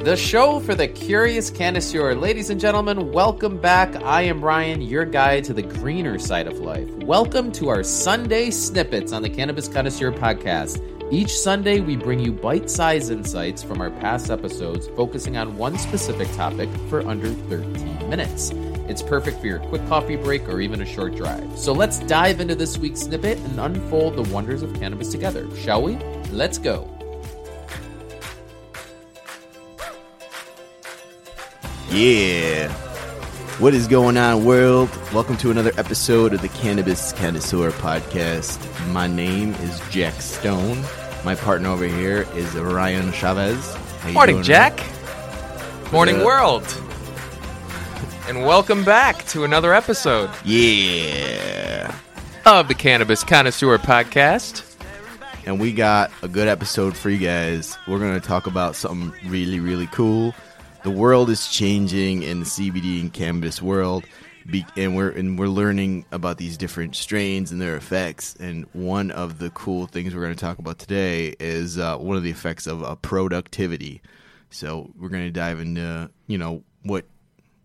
the show for the curious connoisseur. Ladies and gentlemen, welcome back. I am Ryan, your guide to the greener side of life. Welcome to our Sunday snippets on the Cannabis Connoisseur podcast. Each Sunday, we bring you bite sized insights from our past episodes, focusing on one specific topic for under 13 minutes. It's perfect for your quick coffee break or even a short drive. So let's dive into this week's snippet and unfold the wonders of cannabis together, shall we? Let's go. Yeah. What is going on, world? Welcome to another episode of the Cannabis Connoisseur podcast. My name is Jack Stone. My partner over here is Ryan Chavez. How Morning, doing, Jack. Morning, up? world. And welcome back to another episode Yeah. of the Cannabis Connoisseur Podcast. And we got a good episode for you guys. We're going to talk about something really, really cool. The world is changing in the CBD and cannabis world, be- and we're and we're learning about these different strains and their effects. And one of the cool things we're going to talk about today is uh, one of the effects of uh, productivity. So we're going to dive into you know what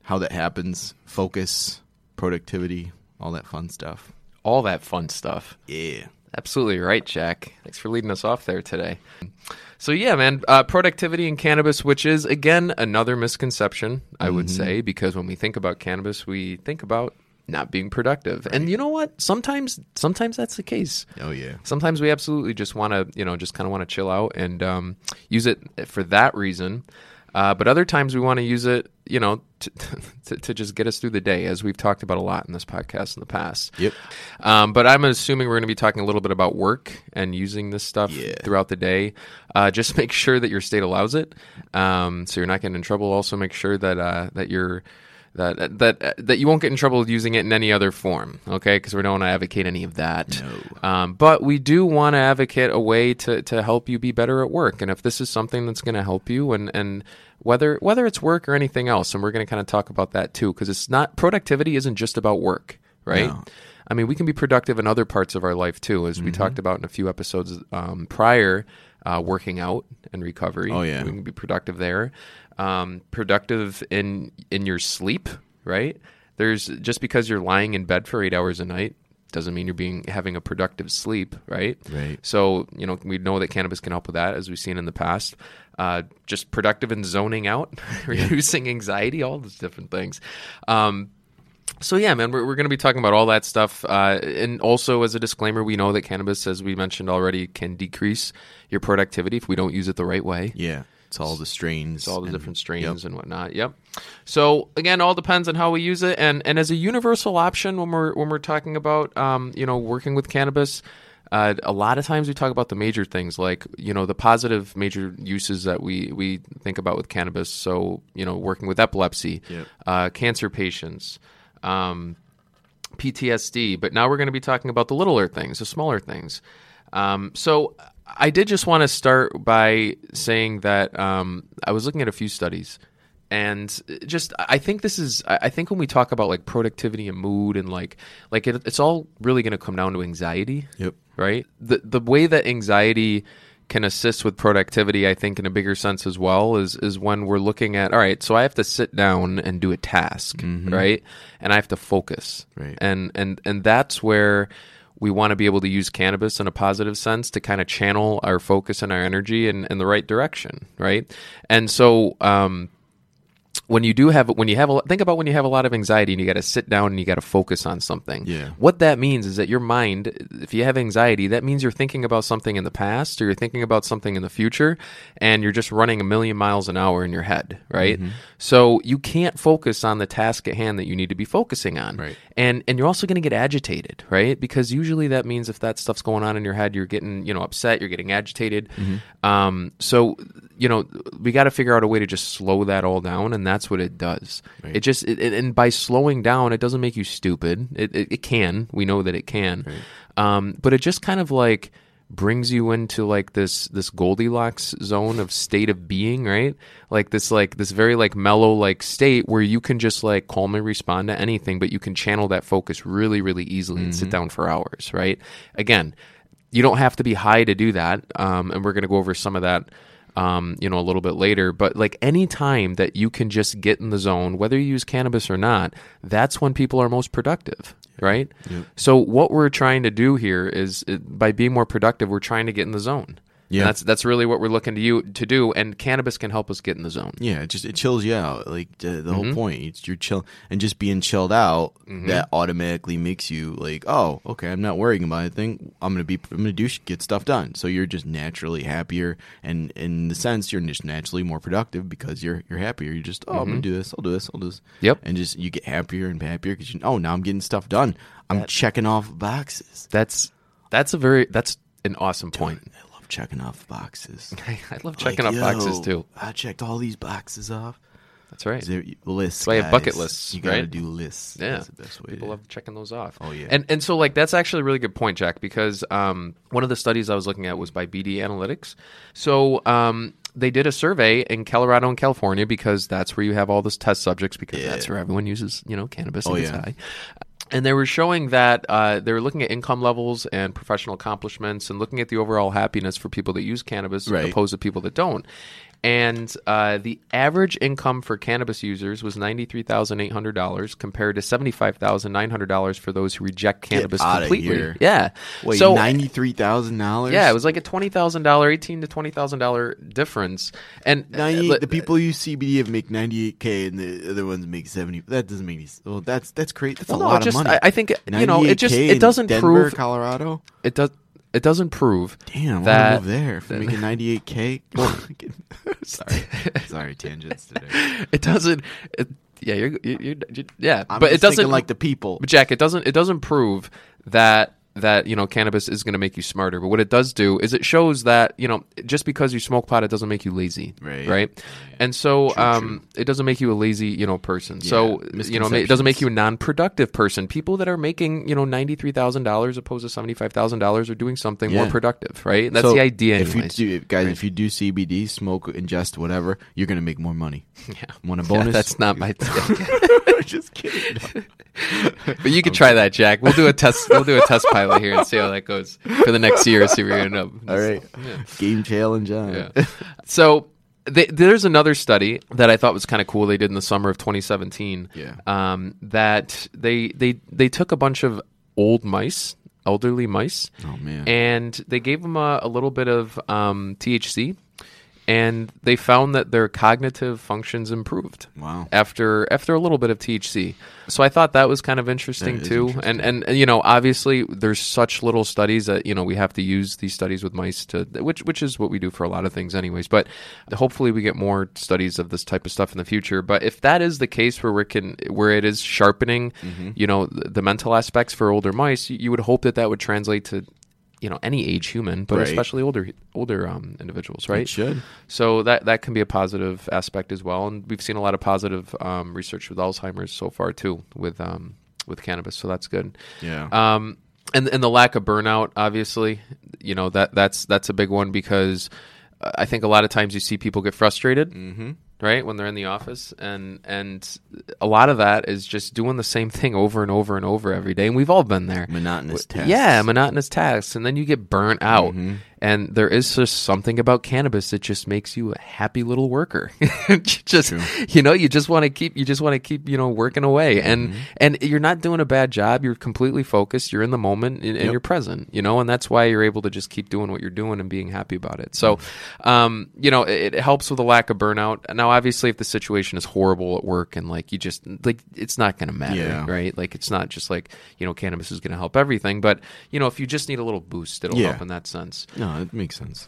how that happens, focus, productivity, all that fun stuff. All that fun stuff. Yeah. Absolutely right, Jack. Thanks for leading us off there today. So, yeah, man, uh, productivity in cannabis, which is, again, another misconception, I would say, because when we think about cannabis, we think about not being productive. And you know what? Sometimes, sometimes that's the case. Oh yeah. Sometimes we absolutely just want to, you know, just kind of want to chill out and um, use it for that reason. Uh, but other times we want to use it, you know, to, to, to just get us through the day, as we've talked about a lot in this podcast in the past. Yep. Um, but I'm assuming we're going to be talking a little bit about work and using this stuff Yeah. throughout the day. Uh, just make sure that your state allows it, um, so you're not getting in trouble. Also, make sure that uh, that you're that that that you won't get in trouble using it in any other form. Okay, because we don't want to advocate any of that. Um, but we do want to advocate a way to to help you be better at work. And if this is something that's going to help you, and and whether whether it's work or anything else, and we're going to kind of talk about that too, because it's not productivity isn't just about work, right? No. I mean, we can be productive in other parts of our life too, as Mm-hmm. we talked about in a few episodes um, prior. Uh, working out and recovery. Oh, yeah. we can be productive there. Um, productive in in your sleep, right? There's just because you're lying in bed for eight hours a night doesn't mean you're being having a productive sleep, right? Right. So you know we know that cannabis can help with that, as we've seen in the past. Uh, just productive in zoning out, reducing anxiety, all those different things. Um, so yeah, man, we're, we're going to be talking about all that stuff, uh, and also as a disclaimer, we know that cannabis, as we mentioned already, can decrease your productivity if we don't use it the right way. Yeah. It's all the strains. It's all the and- different strains yep. and whatnot. Yep. So again, all depends on how we use it, and and as a universal option when we're when we're talking about um, you know working with cannabis. Uh, a lot of times we talk about the major things like you know the positive major uses that we we think about with cannabis. So you know working with epilepsy, Yep. uh, cancer patients, um, PTSD. But now we're going to be talking about the littler things, the smaller things. Um, so I did just want to start by saying that um, I was looking at a few studies. And just, I think this is. I think when we talk about like productivity and mood and like, like it, it's all really going to come down to anxiety Yep. right? The the way that anxiety can assist with productivity, I think, in a bigger sense as well, is is when we're looking at all right. So I have to sit down and do a task, right? And I have to focus, Right. And and and that's where we want to be able to use cannabis in a positive sense to kind of channel our focus and our energy in, in the right direction, right? And so. Um, when you do have when you have a, think about when you have a lot of anxiety and you got to sit down and you got to focus on something. Yeah. What that means is that your mind, if you have anxiety, that means you're thinking about something in the past or you're thinking about something in the future, and you're just running a million miles an hour in your head, right? Mm-hmm. So you can't focus on the task at hand that you need to be focusing on, Right. and and you're also going to get agitated, right? Because usually that means if that stuff's going on in your head, you're getting you know upset, you're getting agitated. Mm-hmm. Um, so you know we got to figure out a way to just slow that all down, and that's what it does. Right. It just it, and by slowing down, it doesn't make you stupid. It it, it can. We know that it can, um, but it just kind of like brings you into like this this Goldilocks zone of state of being, right? Like this like this very like mellow like state where you can just like calmly respond to anything, but you can channel that focus really really easily and sit down for hours, right? Again, you don't have to be high to do that, um, and we're going to go over some of that um, you know, a little bit later. But like any time that you can just get in the zone, whether you use cannabis or not, that's when people are most productive, right? So what we're trying to do here is by being more productive, we're trying to get in the zone. Yeah. And that's that's really what we're looking to you to do, and cannabis can help us get in the zone. Yeah, it just it chills you out. Like uh, the Mm-hmm. whole point, it's you're chill and just being chilled out. That automatically makes you like, oh, okay, I'm not worrying about anything. I'm gonna be, I'm gonna do get stuff done. So you're just naturally happier, and in the sense, you're just naturally more productive because you're you're happier. You're just, oh, I'm gonna do this. I'll do this. I'll do this. Mm-hmm. Yep. And just you get happier and happier because you, oh, now I'm getting stuff done. I'm checking off boxes. That's that's a very that's an awesome point. Love checking off boxes. I, I love checking Like, off boxes too. I checked all these boxes off. That's right. There, lists. you have bucket lists, You gotta right? do lists. Yeah, That's the best way. people to love checking those off. Oh, yeah. and and so like that's actually a really good point, Jack, because um, one of the studies I was looking at was by BD Analytics. So um, they did a survey in Colorado and California because that's where you have all this test subjects because that's where everyone uses you know cannabis Oh, yeah. high. And they were showing that uh, they were looking at income levels and professional accomplishments and looking at the overall happiness for people that use cannabis Right. opposed to people that don't. And uh, the average income for cannabis users was ninety three thousand eight hundred dollars, compared to seventy five thousand nine hundred dollars for those who reject cannabis completely. Yeah, Wait, so ninety three thousand dollars? yeah, it was like a twenty thousand dollar, eighteen to twenty thousand dollar difference. And uh, ninety. li- the people who use CBD have make ninety eight k, and the other ones make seventy. That doesn't make any. Well, that's that's great. That's Well, a no, lot just- of money. I- I think, you know, it just- it doesn't Denver, prove- Colorado. it does it doesn't prove Damn, that there for making ninety eight k. Sorry, sorry, tangents today. it doesn't. It, yeah, you're, you're, you're, yeah, I'm but just it doesn't like the people. But Jack, it doesn't it doesn't prove that that you know cannabis is going to make you smarter. But what it does do is it shows that you know just because you smoke pot, it doesn't make you lazy, Right. Right. And so um, it doesn't make you a lazy you know person. so you know it doesn't make you a non-productive person. People that are making you know ninety three thousand dollars opposed to seventy five thousand dollars are doing something more productive, right? That's So, the idea. If you do, guys, if you do CBD, smoke, ingest, whatever, you're gonna make more money. yeah. Want a Yeah, bonus? that's not my. just kidding. But you can try that, Jack. We'll do a test. We'll do a test pilot here and see how that goes for the next year. See where you end up. All right, game challenge on. Yeah. So they, there's another study that I thought was kind of cool. They did in the summer of 2017. Yeah. Um, that they they they took a bunch of old mice, elderly mice, Oh man. and they gave them a, a little bit of um, THC, and they found that their cognitive functions improved Wow. after after a little bit of THC. So I thought that was kind of interesting too. interesting. And, and and you know, obviously there's such little studies that you know we have to use these studies with mice to which which is what we do for a lot of things anyways. But hopefully we get more studies of this type of stuff in the future. But if that is the case where we can where it is sharpening, Mm-hmm. you know, the, the mental aspects for older mice, you, you would hope that that would translate to you know any age human, but Right. especially older older um, individuals, right? It should. So that that can be a positive aspect as well, and we've seen a lot of positive um, research with Alzheimer's so far too, with um, with cannabis. So that's good. Yeah. Um, and and the lack of burnout, obviously, you know that that's that's a big one because uh, I think a lot of times you see people get frustrated, mm-hmm. Right, when they're in the office, and and a lot of that is just doing the same thing over and over and over every day, and we've all been there. Monotonous tasks. Yeah, monotonous tasks, and then you get burnt out. Mm-hmm. And there is just something about cannabis that just makes you a happy little worker. Just you know, you just want to keep you just want to keep you know working away, and Mm-hmm. and you're not doing a bad job. You're completely focused. You're in the moment, and, and you're present. You know, and that's why you're able to just keep doing what you're doing and being happy about it. So, Mm-hmm. um, you know, it, it helps with the lack of burnout. Now, obviously, if the situation is horrible at work and like you just like it's not going to matter, Yeah. right? Like it's not just like you know cannabis is going to help everything, but you know if you just need a little boost, it'll Yeah. help in that sense. No, it makes sense.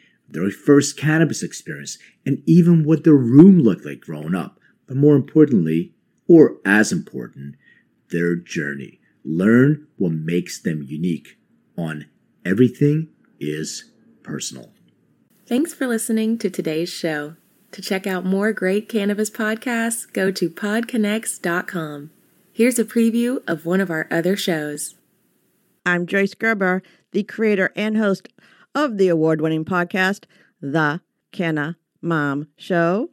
their first cannabis experience, and even what their room looked like growing up. But more importantly, or as important, their journey. Learn what makes them unique on Everything is Personal. Thanks for listening to today's show. To check out more great cannabis podcasts, go to podconx.com. Here's a preview of one of our other shows. I'm Joyce Gerber, the creator and host of the award winning podcast, The Canna Mom Show.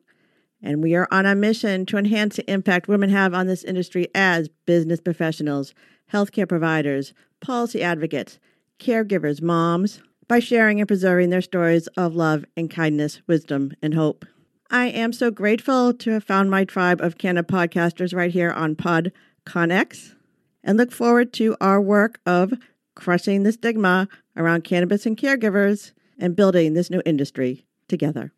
And we are on a mission to enhance the impact women have on this industry as business professionals, healthcare providers, policy advocates, caregivers, moms, by sharing and preserving their stories of love and kindness, wisdom, and hope. I am so grateful to have found my tribe of Canna podcasters right here on PodConX and look forward to our work of crushing the stigma around cannabis and caregivers and building this new industry together.